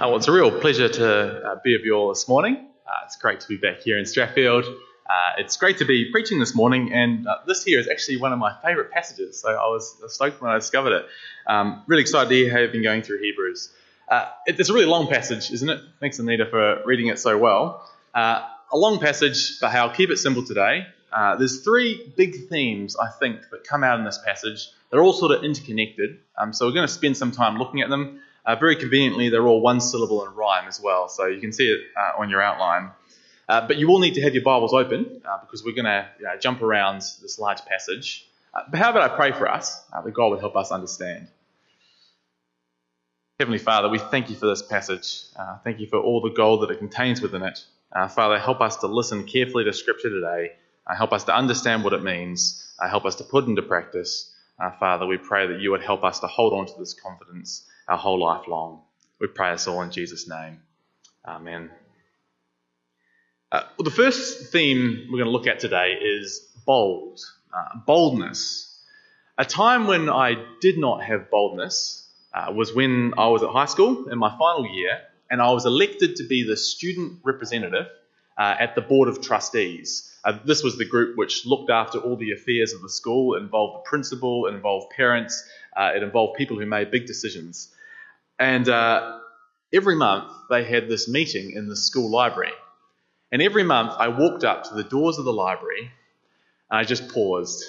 Uh, well, it's a real pleasure to uh, be with you all this morning. Uh, it's great to be back here in Strathfield. Uh, it's great to be preaching this morning, and uh, this here is actually one of my favourite passages. So I was stoked when I discovered it. Um, really excited to hear how you've been going through Hebrews. Uh, it's a really long passage, isn't it? Thanks, Anita, for reading it so well. a long passage, but I'll keep it simple today. there's three big themes, I think, that come out in this passage. They're all sort of interconnected, um, so we're going to spend some time looking at them. Uh, very conveniently, they're all one syllable and rhyme as well, so you can see it uh, on your outline. Uh, but you will need to have your Bibles open uh, because we're going to you know, jump around this large passage. Uh, but how about I pray for us uh, that God would help us understand? Heavenly Father, we thank you for this passage. thank you for all the gold that it contains within it. Father, help us to listen carefully to Scripture today. help us to understand what it means. help us to put into practice. Father, we pray that you would help us to hold on to this confidence our whole life long. We pray this all in Jesus' name. Amen. Uh, well, the first theme we're going to look at today is bold, uh, boldness. A time when I did not have boldness uh, was when I was at high school in my final year, and I was elected to be the student representative uh, at the Board of Trustees. Uh, this was the group which looked after all the affairs of the school. It involved the principal, it involved parents, uh, it involved people who made big decisions. And uh, every month they had this meeting in the school library. And every month I walked up to the doors of the library and I just paused.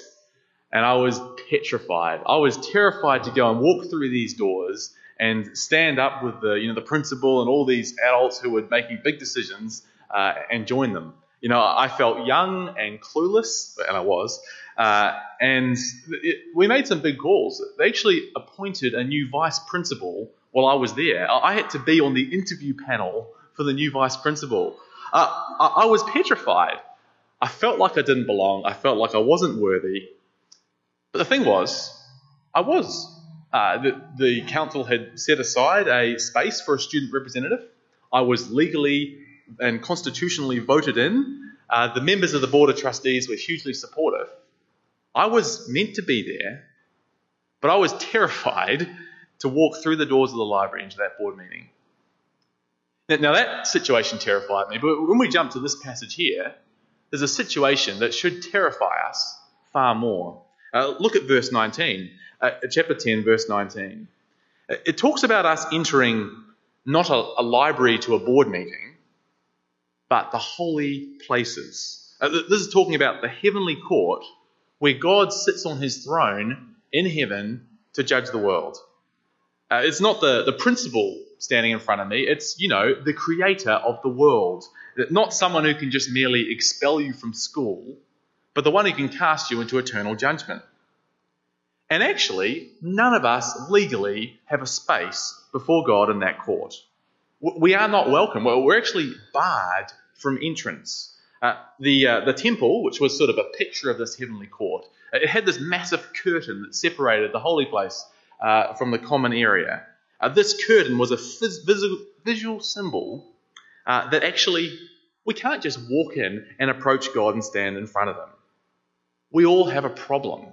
And I was petrified. I was terrified to go and walk through these doors and stand up with the, you know, the principal and all these adults who were making big decisions uh, and join them. You know, I felt young and clueless, and I was. Uh, and it, we made some big calls. They actually appointed a new vice principal while I was there. I had to be on the interview panel for the new vice principal. Uh, I, I was petrified. I felt like I didn't belong. I felt like I wasn't worthy. But the thing was, I was. Uh, the, the council had set aside a space for a student representative. I was legally and constitutionally voted in. Uh, the members of the Board of Trustees were hugely supportive. I was meant to be there, but I was terrified to walk through the doors of the library into that board meeting. Now, that situation terrified me, but when we jump to this passage here, there's a situation that should terrify us far more. Uh, look at verse 19, uh, chapter 10, verse 19. Uh, it talks about us entering not a, a library to a board meeting, but the holy places. Uh, this is talking about the heavenly court where God sits on his throne in heaven to judge the world. Uh, it's not the, the principal standing in front of me, it's, you know, the creator of the world. Not someone who can just merely expel you from school, but the one who can cast you into eternal judgment. And actually, none of us legally have a space before God in that court. We are not welcome. Well, we're actually barred from entrance. Uh, the, uh, the temple, which was sort of a picture of this heavenly court, it had this massive curtain that separated the holy place uh, from the common area. Uh, this curtain was a phys- visual symbol uh, that actually we can't just walk in and approach God and stand in front of Him. We all have a problem.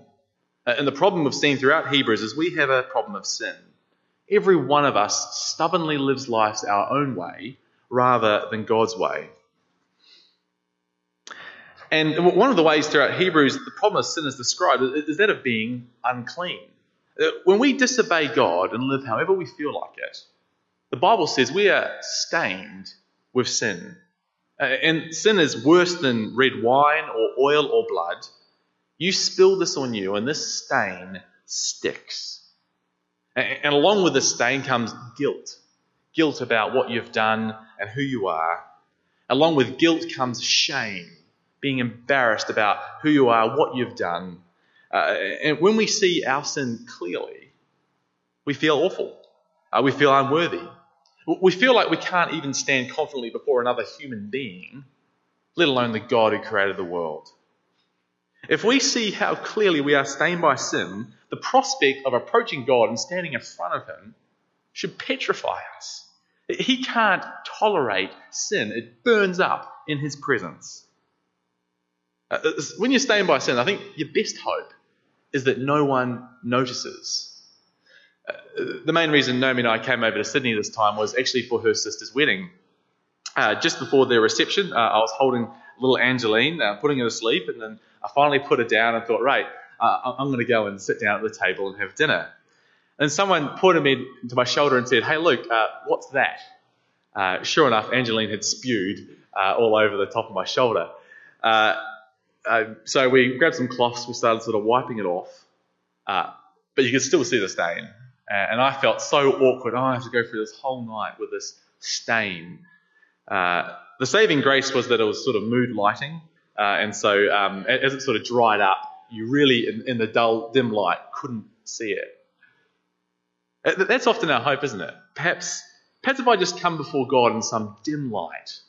Uh, and the problem we've seen throughout Hebrews is we have a problem of sin. Every one of us stubbornly lives lives our own way rather than God's way. And one of the ways throughout Hebrews the problem of sin is described is that of being unclean. Uh, when we disobey God and live however we feel like it, the Bible says we are stained with sin. Uh, and sin is worse than red wine or oil or blood. You spill this on you, and this stain sticks. And along with the stain comes guilt guilt about what you've done and who you are. Along with guilt comes shame, being embarrassed about who you are, what you've done, uh, and when we see our sin clearly, we feel awful. Uh, we feel unworthy. We feel like we can't even stand confidently before another human being, let alone the God who created the world. If we see how clearly we are stained by sin, the prospect of approaching God and standing in front of Him should petrify us. He can't tolerate sin, it burns up in His presence. Uh, when you're stained by sin, I think your best hope is that no one notices. Uh, the main reason Naomi and I came over to Sydney this time was actually for her sister's wedding. Uh, just before their reception, uh, I was holding little Angeline, uh, putting her to sleep, and then I finally put her down and thought, right, uh, I'm going to go and sit down at the table and have dinner. And someone pointed me to my shoulder and said, hey, Luke, what's that? sure enough, Angeline had spewed all over the top of my shoulder. So we grabbed some cloths, we started sort of wiping it off, but you could still see the stain. and I felt so awkward. Oh, I have to go through this whole night with this stain. Uh, the saving grace was that it was sort of mood lighting, uh, and so um, as it sort of dried up, you really, in, in, the dull, dim light, couldn't see it. Uh, that's often our hope, isn't it? Perhaps, perhaps if I just come before God in some dim light,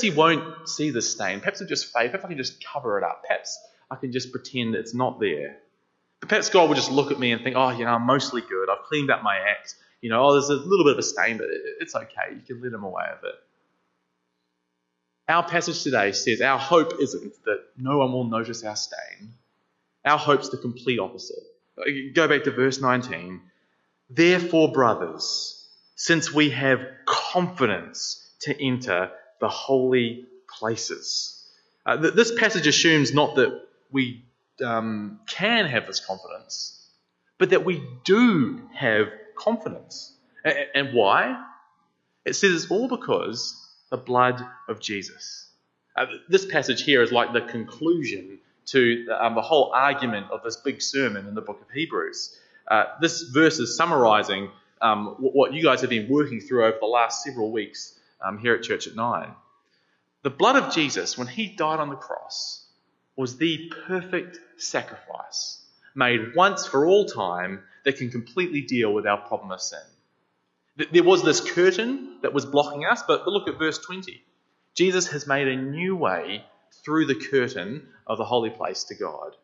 He won't see the stain. Perhaps it'll just fade. Perhaps I can just cover it up. Perhaps I can just pretend it's not there. But perhaps God will just look at me and think, oh, you know, I'm mostly good. I've cleaned up my act. You know, oh, there's a little bit of a stain, but it's okay. You can let Him away with it. Our passage today says our hope isn't that no one will notice our stain. Our hope's the complete opposite. Go back to verse 19. Therefore, brothers, since we have confidence to enter the holy places. Uh, this passage assumes not that we um, can have this confidence, but that we do have confidence. And, and why? It says it's all because the blood of Jesus. Uh, this passage here is like the conclusion to the, um, the, whole argument of this big sermon in the book of Hebrews. Uh, this verse is summarizing um, what you guys have been working through over the last several weeks um, here at Church at Nine. The blood of Jesus, when he died on the cross, was the perfect sacrifice made once for all time that can completely deal with our problem of sin. There was this curtain that was blocking us, but look at verse 20. Jesus has made a new way through the curtain of the holy place to God.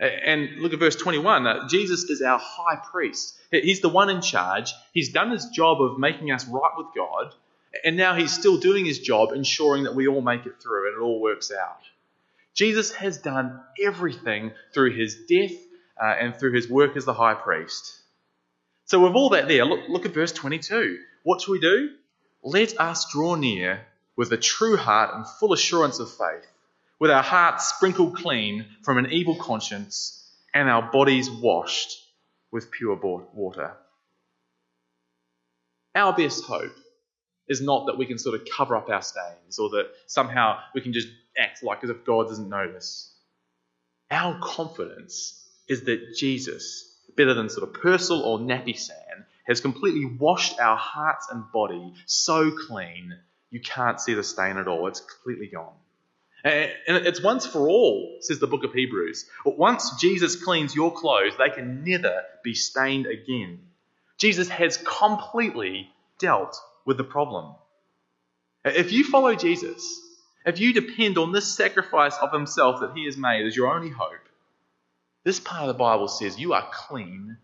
And look at verse 21. Uh, Jesus is our high priest. He's the one in charge. He's done his job of making us right with God. And now he's still doing his job, ensuring that we all make it through and it all works out. Jesus has done everything through his death uh, and through his work as the high priest. So, with all that there, look, look at verse 22. What shall we do? Let us draw near with a true heart and full assurance of faith, with our hearts sprinkled clean from an evil conscience and our bodies washed with pure water. Our best hope is not that we can sort of cover up our stains or that somehow we can just act like as if God doesn't notice. Our confidence is that Jesus better than sort of Persil or Napisan, has completely washed our hearts and body so clean you can't see the stain at all. It's completely gone. And it's once for all, says the book of Hebrews. But once Jesus cleans your clothes, they can never be stained again. Jesus has completely dealt with the problem. If you follow Jesus, if you depend on this sacrifice of himself that he has made as your only hope, this part of the Bible says you are clean,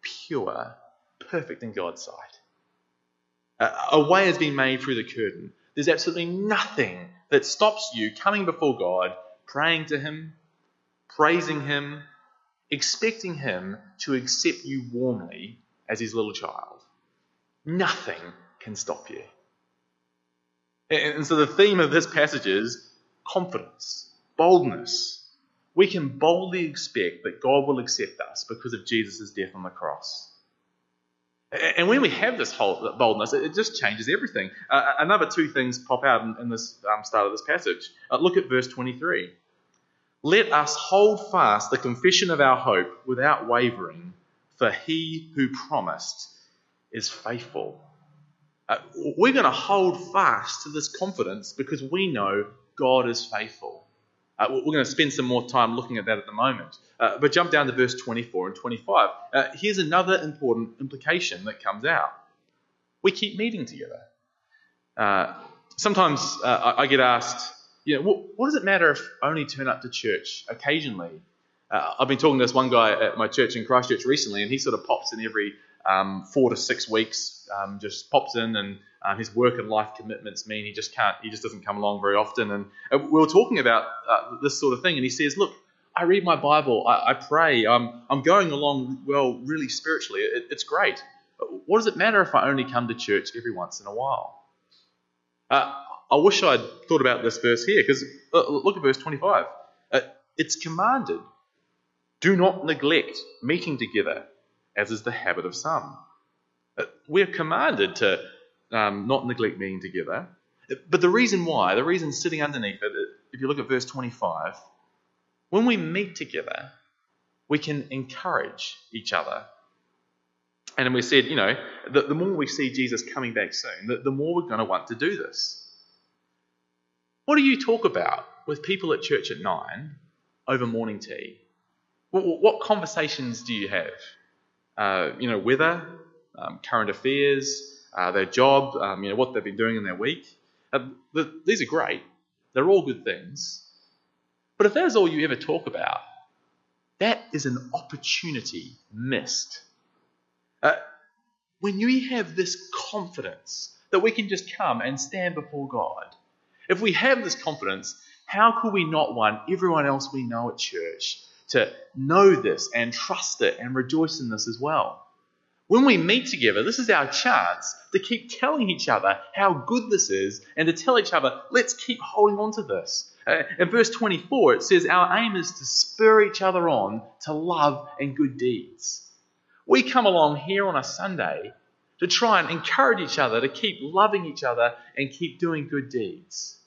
pure, perfect in God's sight. A, way has been made through the curtain. There's absolutely nothing that stops you coming before God, praying to Him, praising Him, expecting Him to accept you warmly as His little child. Nothing can stop you. And so the theme of this passage is confidence, boldness, we can boldly expect that God will accept us because of Jesus' death on the cross. And when we have this whole boldness, it just changes everything. Uh, another two things pop out in, in this um, start of this passage. Uh, look at verse 23. Let us hold fast the confession of our hope without wavering, for he who promised is faithful. Uh, we're going to hold fast to this confidence because we know God is faithful. Uh, we're going to spend some more time looking at that at the moment. Uh, but jump down to verse 24 and 25. Uh, here's another important implication that comes out. We keep meeting together. Uh, sometimes I, get asked, you know, what, what, does it matter if I only turn up to church occasionally? I've been talking to this one guy at my church in Christchurch recently, and he sort of pops in every um, four to six weeks, um, just pops in and um, his work and life commitments mean he just can't, he just doesn't come along very often. And we were talking about uh, this sort of thing, and he says, Look, I read my Bible, I, I pray, I'm, I'm going along well, really spiritually. It, it's great. What does it matter if I only come to church every once in a while? Uh, I wish I'd thought about this verse here because uh, look at verse 25. Uh, it's commanded do not neglect meeting together, as is the habit of some. We're commanded to um, not neglect meeting together. But the reason why, the reason sitting underneath it, if you look at verse 25, when we meet together, we can encourage each other. And we said, you know, the, the more we see Jesus coming back soon, the, the more we're going to want to do this. What do you talk about with people at church at nine over morning tea? What, what conversations do you have? Uh, you know, weather, um, current affairs, uh, their job, um, you know, what they've been doing in their week. Uh, the, these are great. They're all good things. But if that is all you ever talk about, that is an opportunity missed. Uh, when you have this confidence that we can just come and stand before God, if we have this confidence, how could we not want everyone else we know at church to know this and trust it and rejoice in this as well? When we meet together, this is our chance to keep telling each other how good this is and to tell each other, let's keep holding on to this. Uh, in verse 24, it says, Our aim is to spur each other on to love and good deeds. We come along here on a Sunday to try and encourage each other to keep loving each other and keep doing good deeds.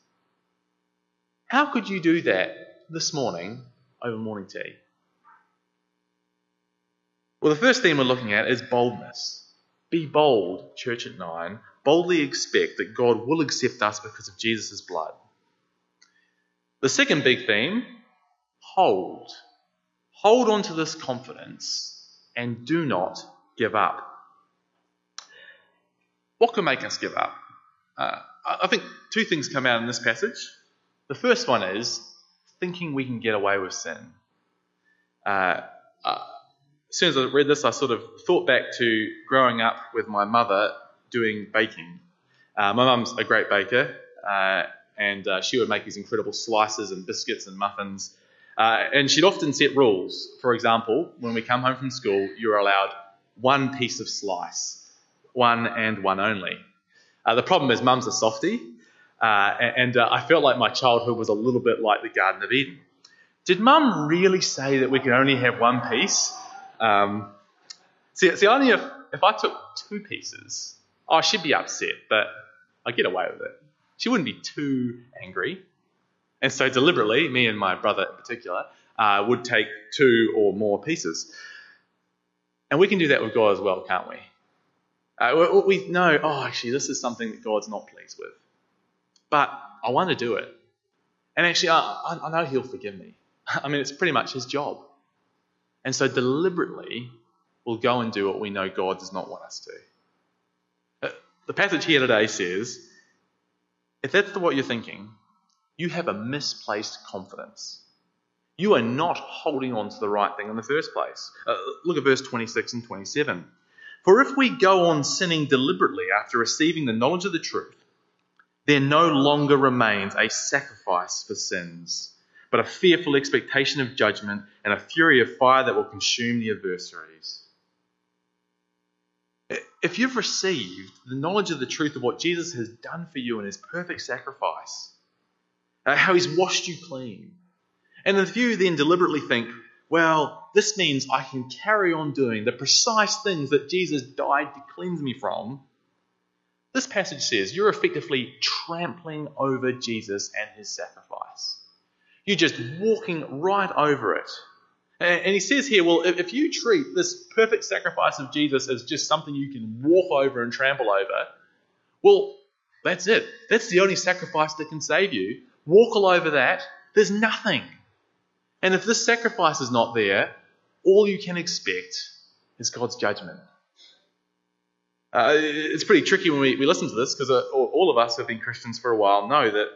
How could you do that this morning over morning tea? Well, the first theme we're looking at is boldness. Be bold, church at nine. Boldly expect that God will accept us because of Jesus' blood. The second big theme hold. Hold on to this confidence and do not give up. What can make us give up? Uh, I think two things come out in this passage. The first one is thinking we can get away with sin. Uh, uh, as soon as I read this, I sort of thought back to growing up with my mother doing baking. Uh, my mum's a great baker, uh, and uh, she would make these incredible slices and biscuits and muffins. Uh, and she'd often set rules. For example, when we come home from school, you're allowed one piece of slice, one and one only. Uh, the problem is, mum's a softie, uh, and I felt like my childhood was a little bit like the Garden of Eden. Did mum really say that we could only have one piece? Um, see, see, only if, if I took two pieces, oh, she'd be upset, but I get away with it. She wouldn't be too angry. And so, deliberately, me and my brother in particular uh, would take two or more pieces. And we can do that with God as well, can't we? Uh, we know, oh, actually, this is something that God's not pleased with. But I want to do it. And actually, I, I know He'll forgive me. I mean, it's pretty much His job. And so deliberately, we'll go and do what we know God does not want us to. Uh, the passage here today says if that's what you're thinking, you have a misplaced confidence. You are not holding on to the right thing in the first place. Uh, look at verse 26 and 27. For if we go on sinning deliberately after receiving the knowledge of the truth, there no longer remains a sacrifice for sins but a fearful expectation of judgment and a fury of fire that will consume the adversaries. If you've received the knowledge of the truth of what Jesus has done for you in his perfect sacrifice, uh, how he's washed you clean, and if you then deliberately think, well, this means I can carry on doing the precise things that Jesus died to cleanse me from, this passage says you're effectively trampling over Jesus and his sacrifice. You're just walking right over it. And he says here, well, if you treat this perfect sacrifice of Jesus as just something you can walk over and trample over, well, that's it. That's the only sacrifice that can save you. Walk all over that. There's nothing. And if this sacrifice is not there, all you can expect is God's judgment. Uh, it's pretty tricky when we, we listen to this because uh, all of us who have been Christians for a while know that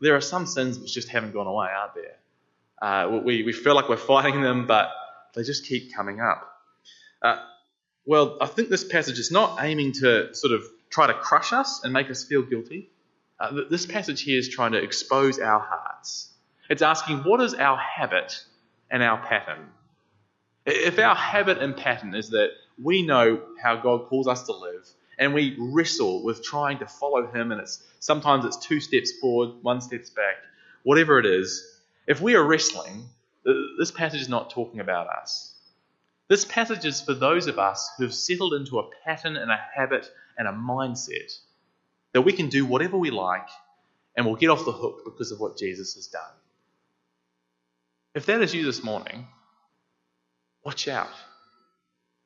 there are some sins which just haven't gone away, aren't there? Uh, we, we feel like we're fighting them, but they just keep coming up. Uh, well, I think this passage is not aiming to sort of try to crush us and make us feel guilty. Uh, this passage here is trying to expose our hearts. It's asking, what is our habit and our pattern. If our habit and pattern is that we know how God calls us to live, and we wrestle with trying to follow Him, and it's sometimes it's two steps forward, one steps back, whatever it is. If we are wrestling, this passage is not talking about us. This passage is for those of us who've settled into a pattern and a habit and a mindset that we can do whatever we like and we'll get off the hook because of what Jesus has done. If that is you this morning, watch out.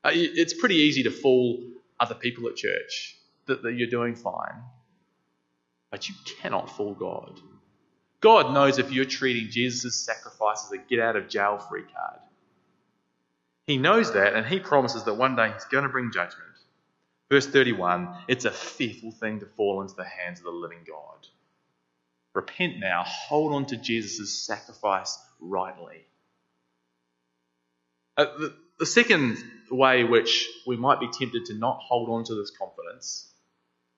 Uh, it's pretty easy to fool other people at church that, that you're doing fine, but you cannot fool God. God knows if you're treating Jesus' sacrifice as a get out of jail free card. He knows that, and he promises that one day he's going to bring judgment. Verse 31 it's a fearful thing to fall into the hands of the living God. Repent now, hold on to Jesus' sacrifice rightly. Uh, the, the second way which we might be tempted to not hold on to this confidence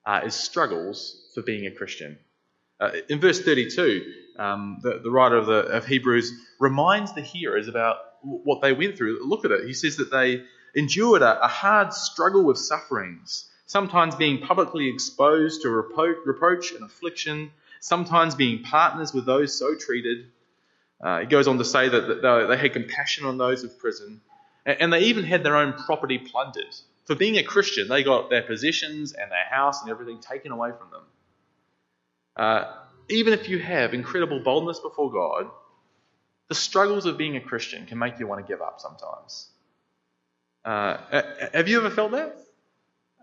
uh, is struggles for being a Christian. Uh, in verse 32, um, the, the, writer of, the, of Hebrews reminds the hearers about what they went through. Look at it. He says that they endured a, a hard struggle with sufferings, sometimes being publicly exposed to repro- reproach and affliction, sometimes being partners with those so treated. Uh, he goes on to say that, that they had compassion on those of prison, and, they even had their own property plundered. For being a Christian, they got their possessions and their house and everything taken away from them. Uh, even if you have incredible boldness before God, the struggles of being a Christian can make you want to give up sometimes. Uh, have you ever felt that?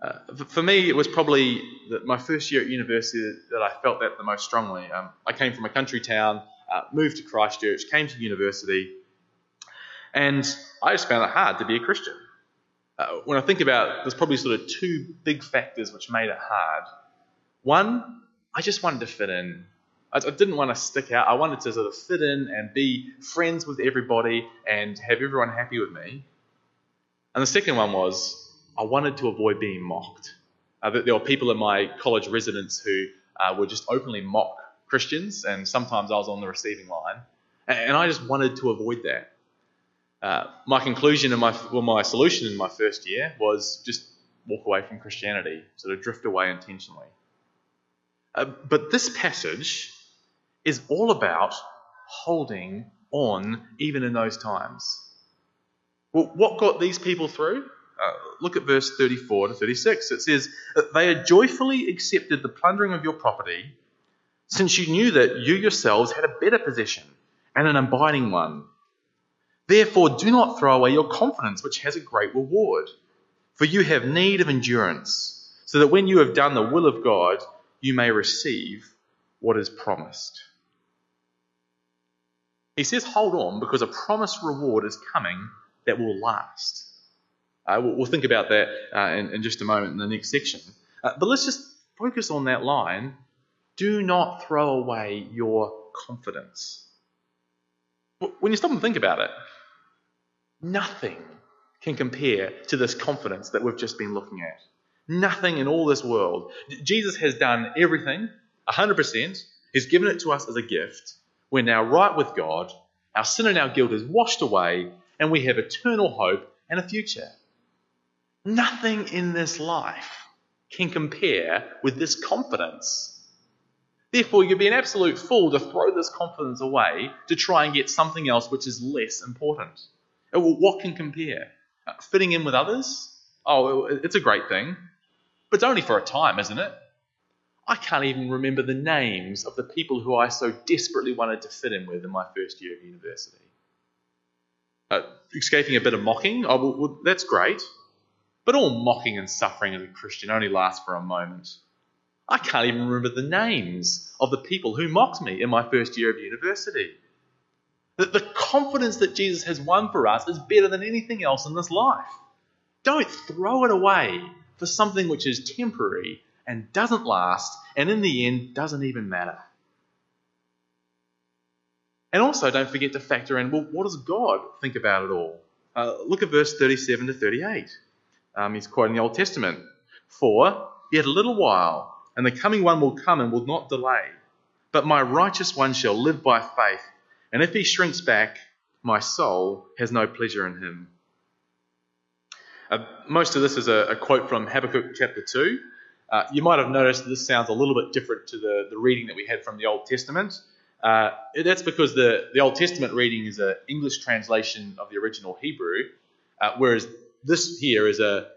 Uh, for me, it was probably my first year at university that I felt that the most strongly. Um, I came from a country town, uh, moved to Christchurch, came to university, and I just found it hard to be a Christian. Uh, when I think about, there's probably sort of two big factors which made it hard. One, I just wanted to fit in. I, didn't want to stick out. I wanted to sort of fit in and be friends with everybody and have everyone happy with me. And the second one was I wanted to avoid being mocked. Uh, there were people in my college residence who uh, would just openly mock Christians, and sometimes I was on the receiving line. And I just wanted to avoid that. Uh, my conclusion and my, well, my solution in my first year was just walk away from Christianity, sort of drift away intentionally. Uh, but this passage is all about holding on even in those times. Well, what got these people through? Uh, look at verse 34 to 36. It says, They had joyfully accepted the plundering of your property, since you knew that you yourselves had a better possession and an abiding one. Therefore, do not throw away your confidence, which has a great reward. For you have need of endurance, so that when you have done the will of God, you may receive what is promised. He says, Hold on, because a promised reward is coming that will last. Uh, we'll, we'll, think about that uh, in, in, just a moment in the next section. Uh, but let's just focus on that line do not throw away your confidence. When you stop and think about it, nothing can compare to this confidence that we've just been looking at. Nothing in all this world. Jesus has done everything, 100%. He's given it to us as a gift. We're now right with God. Our sin and our guilt is washed away, and we have eternal hope and a future. Nothing in this life can compare with this confidence. Therefore, you'd be an absolute fool to throw this confidence away to try and get something else which is less important. Uh, what can compare? Uh, fitting in with others? Oh, it's a great thing. But it's only for a time, isn't it? I can't even remember the names of the people who I so desperately wanted to fit in with in my first year of university. Uh, escaping a bit of mocking, oh, well, well, that's great. But all mocking and suffering as a Christian only lasts for a moment. I can't even remember the names of the people who mocked me in my first year of university. The, the confidence that Jesus has won for us is better than anything else in this life. Don't throw it away for something which is temporary and doesn't last, and in the end doesn't even matter. And also, don't forget to factor in well, what does God think about it all? Uh, look at verse 37 to 38. Um, he's quoting the Old Testament. For yet a little while, and the coming one will come and will not delay. But my righteous one shall live by faith, and if he shrinks back, My soul has no pleasure in him. Uh, most of this is a, a, quote from Habakkuk chapter 2. Uh, you might have noticed this sounds a little bit different to the, the reading that we had from the Old Testament. Uh, that's because the, the Old Testament reading is an English translation of the original Hebrew, uh, whereas this here is a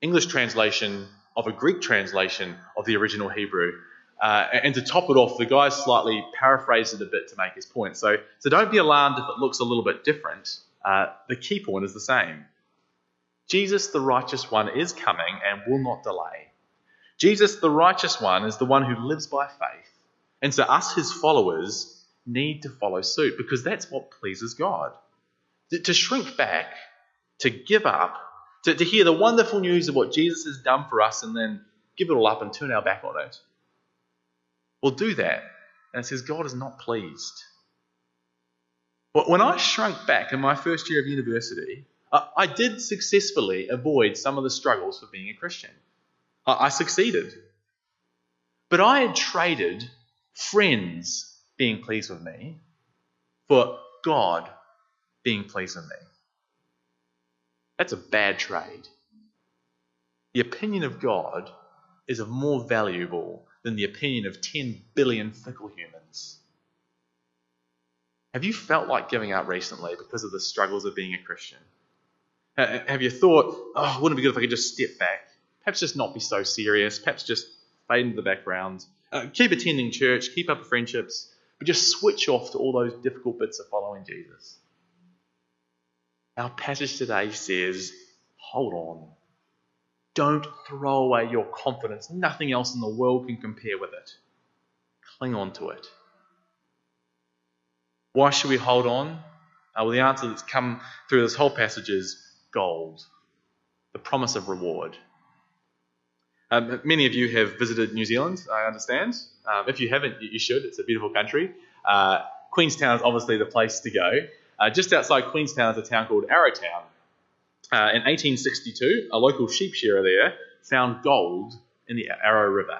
English translation of a Greek translation of the original Hebrew. Uh, and to top it off, the guy slightly paraphrased it a bit to make his point. So, so don't be alarmed if it looks a little bit different. Uh, the key point is the same. Jesus, the righteous one, is coming and will not delay. Jesus, the righteous one, is the one who lives by faith. And so, us, his followers, need to follow suit because that's what pleases God. To shrink back, to give up, to, to hear the wonderful news of what Jesus has done for us and then give it all up and turn our back on it will do that. And it says God is not pleased. But when I shrunk back in my first year of university, I did successfully avoid some of the struggles for being a Christian. I succeeded. But I had traded friends being pleased with me for God being pleased with me. That's a bad trade. The opinion of God is of more valuable than the opinion of 10 billion fickle humans. Have you felt like giving up recently because of the struggles of being a Christian? Have you thought, oh, wouldn't it be good if I could just step back? Perhaps just not be so serious. Perhaps just fade into the background. Uh, keep attending church, keep up friendships, but just switch off to all those difficult bits of following Jesus. Our passage today says, hold on. Don't throw away your confidence. Nothing else in the world can compare with it. Cling on to it. Why should we hold on? Uh, well, the answer that's come through this whole passage is gold, the promise of reward. Um, many of you have visited New Zealand, I understand. Um, if you haven't, you should. It's a beautiful country. Uh, Queenstown is obviously the place to go. Uh, just outside Queenstown is a town called Arrowtown. Uh, in 1862, a local sheep shearer there found gold in the Arrow River.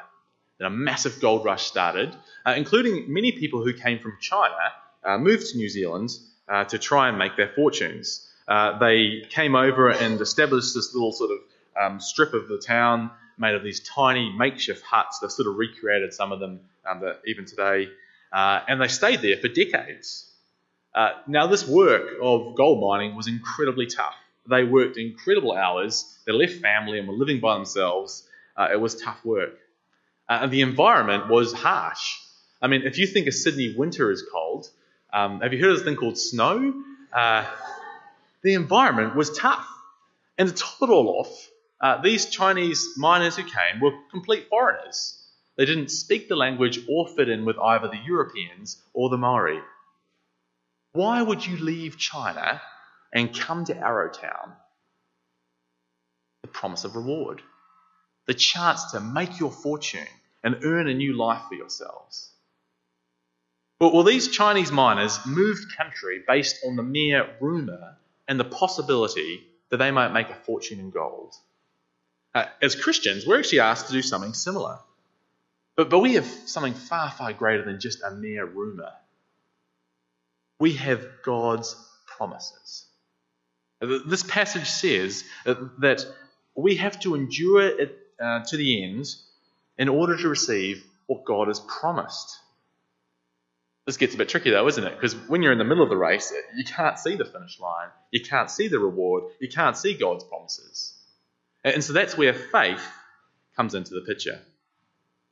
Then a massive gold rush started, uh, including many people who came from China uh, moved to New Zealand uh, to try and make their fortunes. Uh, they came over and established this little sort of um, strip of the town made of these tiny makeshift huts. They've sort of recreated some of them um, even today. And they stayed there for decades. Now, this work of gold mining was incredibly tough. They worked incredible hours. They left family and were living by themselves. Uh, it was tough work. Uh, and the environment was harsh. I mean, if you think a Sydney winter is cold, um, have you heard of this thing called snow? Uh, the environment was tough. And to top it all off, uh, these Chinese miners who came were complete foreigners. They didn't speak the language or fit in with either the Europeans or the Maori. Why would you leave China and come to Arrowtown? The promise of reward, the chance to make your fortune and earn a new life for yourselves. Well, well these Chinese miners moved country based on the mere rumour and the possibility that they might make a fortune in gold. Uh, as Christians, we're actually asked to do something similar. But, but we have something far, far greater than just a mere rumour. We have God's promises. This passage says that we have to endure it uh, to the end in order to receive what God has promised. This gets a bit tricky though, isn't it? Because when you're in the middle of the race, you can't see the finish line, you can't see the reward, you can't see God's promises. And so that's where faith comes into the picture.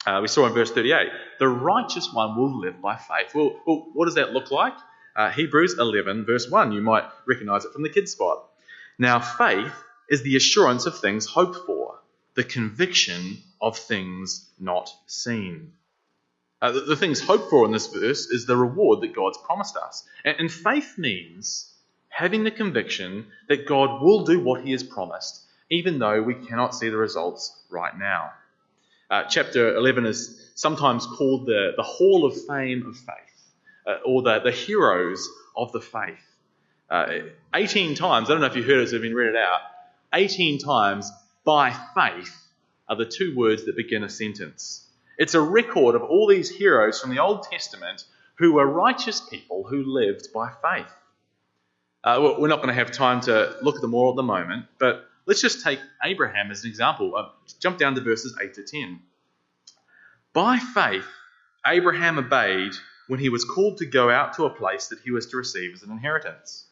Uh, we saw in verse 38 the righteous one will live by faith. Well, well what does that look like? Uh, Hebrews 11, verse 1. You might recognize it from the kids' spot. Now, faith is the assurance of things hoped for, the conviction of things not seen. Uh, the, the, things hoped for in this verse is the reward that God's promised us. And, and faith means having the conviction that God will do what he has promised, even though we cannot see the results right now. Uh, chapter 11 is sometimes called the, the Hall of Fame of Faith, uh, or the, the heroes of the faith. Uh, 18 times, I don't know if you heard it, I've been read it out, 18 times by faith are the two words that begin a sentence. It's a record of all these heroes from the Old Testament who were righteous people who lived by faith. Uh, we're not going to have time to look at them all at the moment, but let's just take Abraham as an example. Uh, jump down to verses 8 to 10. By faith, Abraham obeyed when he was called to go out to a place that he was to receive as an inheritance.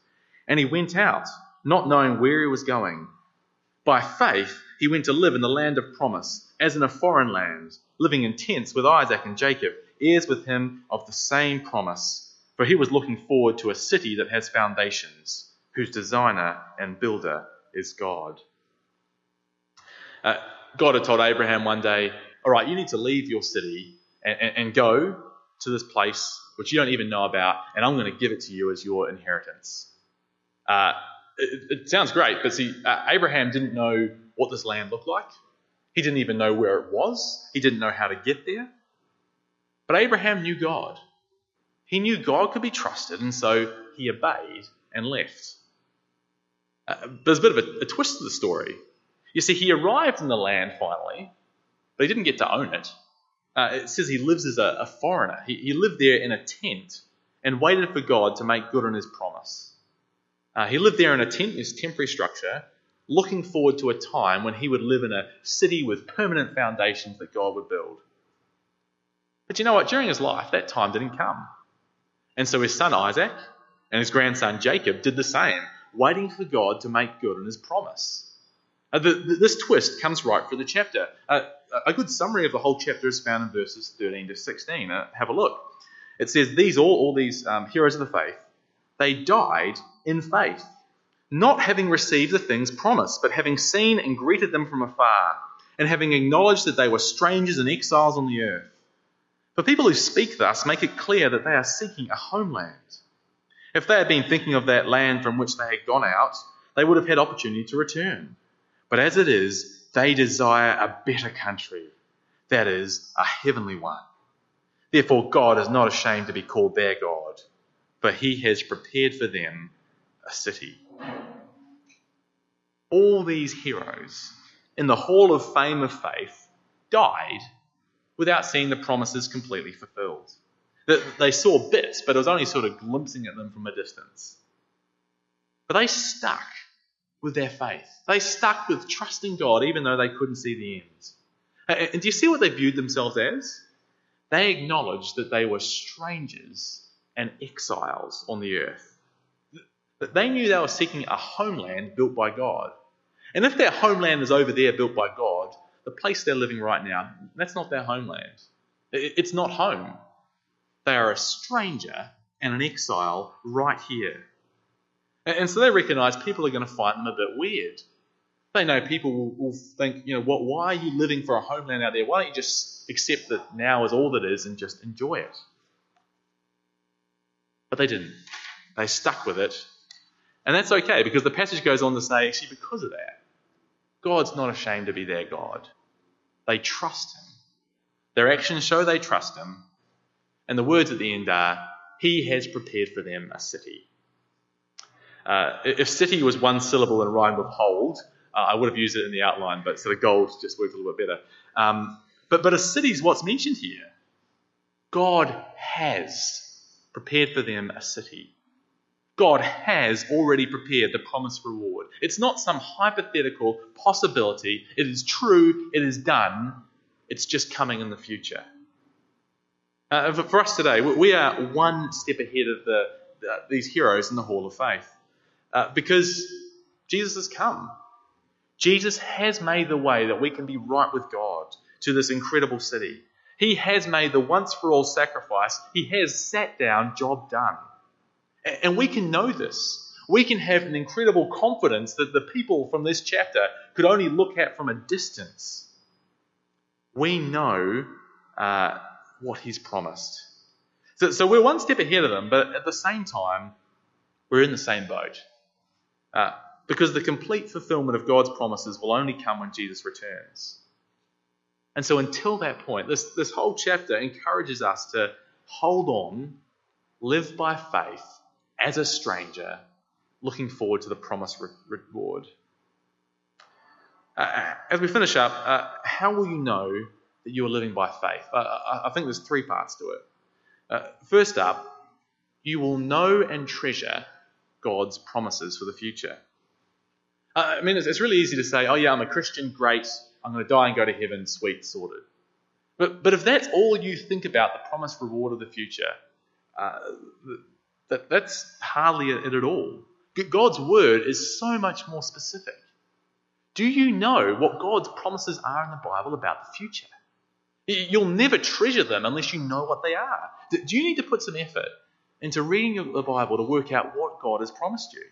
And he went out, not knowing where he was going. By faith, he went to live in the land of promise, as in a foreign land, living in tents with Isaac and Jacob, heirs with him of the same promise for he was looking forward to a city that has foundations, whose designer and builder is God. Uh, God had told Abraham one day, All right, you need to leave your city and, and, and go to this place which you don't even know about, and I'm going to give it to you as your inheritance. Uh, it, it, sounds great, but see, uh, Abraham didn't know what this land looked like. He didn't even know where it was. He didn't know how to get there. But Abraham knew God. He knew God could be trusted, and so he obeyed and left. Uh, there's a bit of a, a, twist to the story. You see, he arrived in the land finally, but he didn't get to own it. Uh, it says he lives as a, a foreigner. He, he, lived there in a tent and waited for God to make good on his promise. Uh, he lived there in a tent, this temporary structure, looking forward to a time when he would live in a city with permanent foundations that God would build. But you know what? During his life, that time didn't come. And so his son Isaac and his grandson Jacob did the same, waiting for God to make good on his promise. Uh, the, the, this twist comes right through the chapter. Uh, a good summary of the whole chapter is found in verses 13 to 16. Uh, have a look. It says, These all, all these um, heroes of the faith, they died in faith, not having received the things promised, but having seen and greeted them from afar, and having acknowledged that they were strangers and exiles on the earth. For people who speak thus make it clear that they are seeking a homeland. If they had been thinking of that land from which they had gone out, they would have had opportunity to return. But as it is, they desire a better country, that is, a heavenly one. Therefore, God is not ashamed to be called their God, for he has prepared for them a city. All these heroes in the hall of fame of faith died without seeing the promises completely fulfilled. They saw bits, but it was only sort of glimpsing at them from a distance. But they stuck with their faith. They stuck with trusting God even though they couldn't see the end. And do you see what they viewed themselves as? They acknowledged that they were strangers and exiles on the earth. That they knew they were seeking a homeland built by God. And if their homeland is over there built by God, the place they're living right now, that's not their homeland. It's not home. They are a stranger and an exile right here. And so they recognize people are going to find them a bit weird. They know people will, will think, you know, what, why are you living for a homeland out there? Why don't you just accept that now is all that is and just enjoy it? But they didn't. They stuck with it. And that's okay because the passage goes on to say, actually, because of that, God's not ashamed to be their God. They trust him. Their actions show they trust him. And the words at the end are, He has prepared for them a city. Uh, if city was one syllable and rhymed with hold, uh, I would have used it in the outline, but sort of gold just worked a little bit better. Um, but, but a city is what's mentioned here. God has prepared for them a city. God has already prepared the promised reward. It's not some hypothetical possibility. It is true, it is done, it's just coming in the future. Uh, for us today, we are one step ahead of the, the, these heroes in the Hall of Faith uh, because Jesus has come. Jesus has made the way that we can be right with God to this incredible city. He has made the once for all sacrifice. He has sat down, job done. And we can know this. We can have an incredible confidence that the people from this chapter could only look at from a distance. We know uh, what he's promised. So, so, we're one step ahead of them, but at the same time, we're in the same boat. Uh, because the complete fulfillment of God's promises will only come when Jesus returns. And so, until that point, this, this whole chapter encourages us to hold on, live by faith, as a stranger, looking forward to the promised reward. Uh, as we finish up, uh, how will you know that you are living by faith? Uh, I think there's three parts to it. Uh, first up, you will know and treasure God's promises for the future. Uh, I mean, it's, it's really easy to say, oh, yeah, I'm a Christian, great, I'm going to die and go to heaven, sweet, sorted. But, but if that's all you think about, the promised reward of the future, uh, that, that's hardly it at all. God's word is so much more specific. Do you know what God's promises are in the Bible about the future? You'll never treasure them unless you know what they are. Do you need to put some effort into reading the Bible to work out what God has promised you?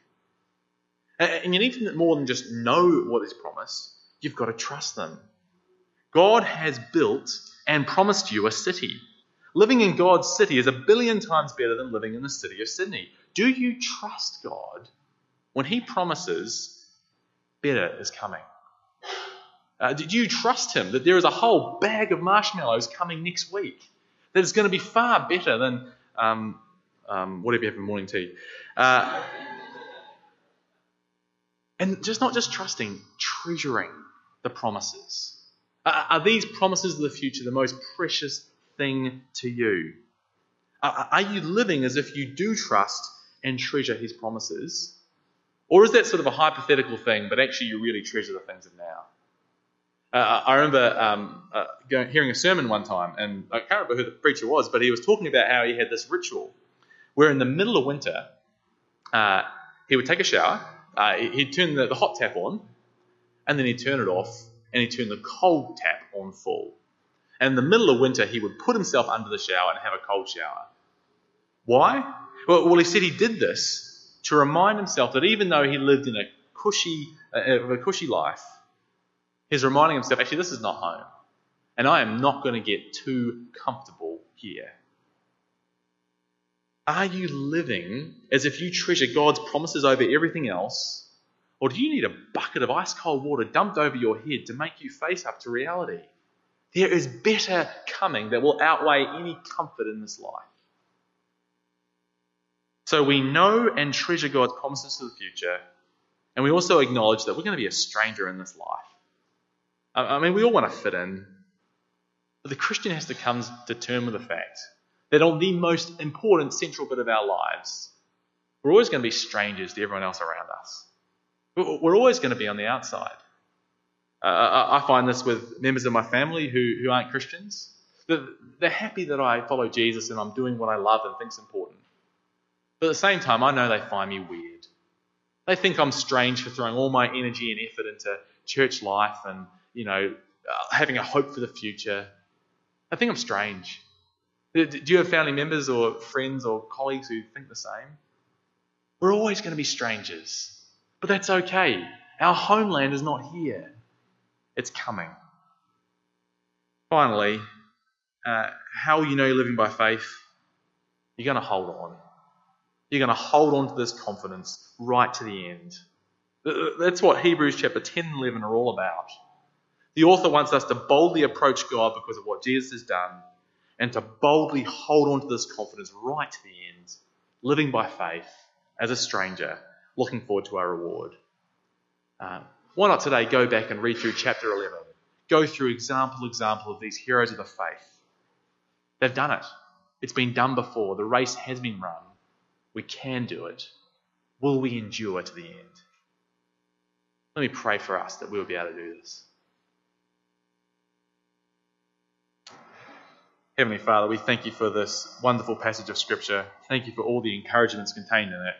And you need to more than just know what is promised, you've got to trust them. God has built and promised you a city. Living in God's city is a billion times better than living in the city of Sydney. Do you trust God when He promises better is coming? Uh, did you trust Him that there is a whole bag of marshmallows coming next week that is going to be far better than um, um, whatever you have in morning tea? Uh, and just not just trusting, treasuring the promises. Uh, are these promises of the future the most precious thing to you? Are you living as if you do trust and treasure his promises? Or is that sort of a hypothetical thing, but actually you really treasure the things of now? Uh, I remember um, uh, going, hearing a sermon one time, and I can't remember who the preacher was, but he was talking about how he had this ritual where in the middle of winter, uh, he would take a shower, uh, he'd turn the, the hot tap on, and then he'd turn it off, and he'd turn the cold tap on full. And in the middle of winter, he would put himself under the shower and have a cold shower. Why? Well, well he said he did this to remind himself that even though he lived in a cushy, uh, a cushy life, he's reminding himself, actually, this is not home. And I am not going to get too comfortable here. Are you living as if you treasure God's promises over everything else? Or do you need a bucket of ice cold water dumped over your head to make you face up to reality? There is better coming that will outweigh any comfort in this life. So we know and treasure God's promises for the future, and we also acknowledge that we're going to be a stranger in this life. I mean, we all want to fit in, but the Christian has to come to terms with the fact that on the most important central bit of our lives, we're always going to be strangers to everyone else around us. We're always going to be on the outside. Uh, I find this with members of my family who, who aren't Christians. They're happy that I follow Jesus and I'm doing what I love and think's important. But at the same time, I know they find me weird. They think I'm strange for throwing all my energy and effort into church life and, you know, uh, having a hope for the future. I think I'm strange. Do you have family members or friends or colleagues who think the same? We're always going to be strangers, but that's okay. Our homeland is not here. It's coming. Finally, uh, how you know you're living by faith? You're going to hold on. You're going to hold on to this confidence right to the end. That's what Hebrews chapter 10 and 11 are all about. The author wants us to boldly approach God because of what Jesus has done and to boldly hold on to this confidence right to the end, living by faith as a stranger, looking forward to our reward. Uh, why not today go back and read through chapter 11? Go through example example of these heroes of the faith. They've done it. It's been done before. The race has been run. We can do it. Will we endure to the end? Let me pray for us that we will be able to do this. Heavenly Father, we thank you for this wonderful passage of Scripture. Thank you for all the encouragements contained in it.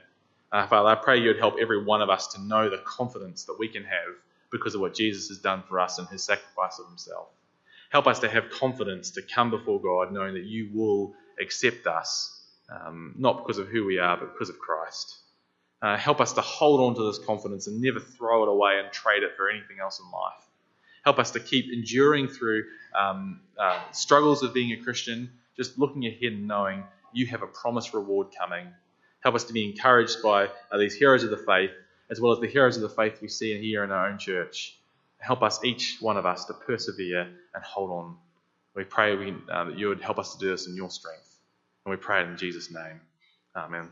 Uh, Father, I pray you would help every one of us to know the confidence that we can have because of what Jesus has done for us and his sacrifice of himself. Help us to have confidence to come before God knowing that you will accept us, um, not because of who we are, but because of Christ. Uh, help us to hold on to this confidence and never throw it away and trade it for anything else in life. Help us to keep enduring through um, uh, struggles of being a Christian, just looking ahead and knowing you have a promised reward coming Help us to be encouraged by uh, these heroes of the faith, as well as the heroes of the faith we see here in our own church. Help us, each one of us, to persevere and hold on. We pray we, uh, that you would help us to do this in your strength. And we pray it in Jesus' name. Amen.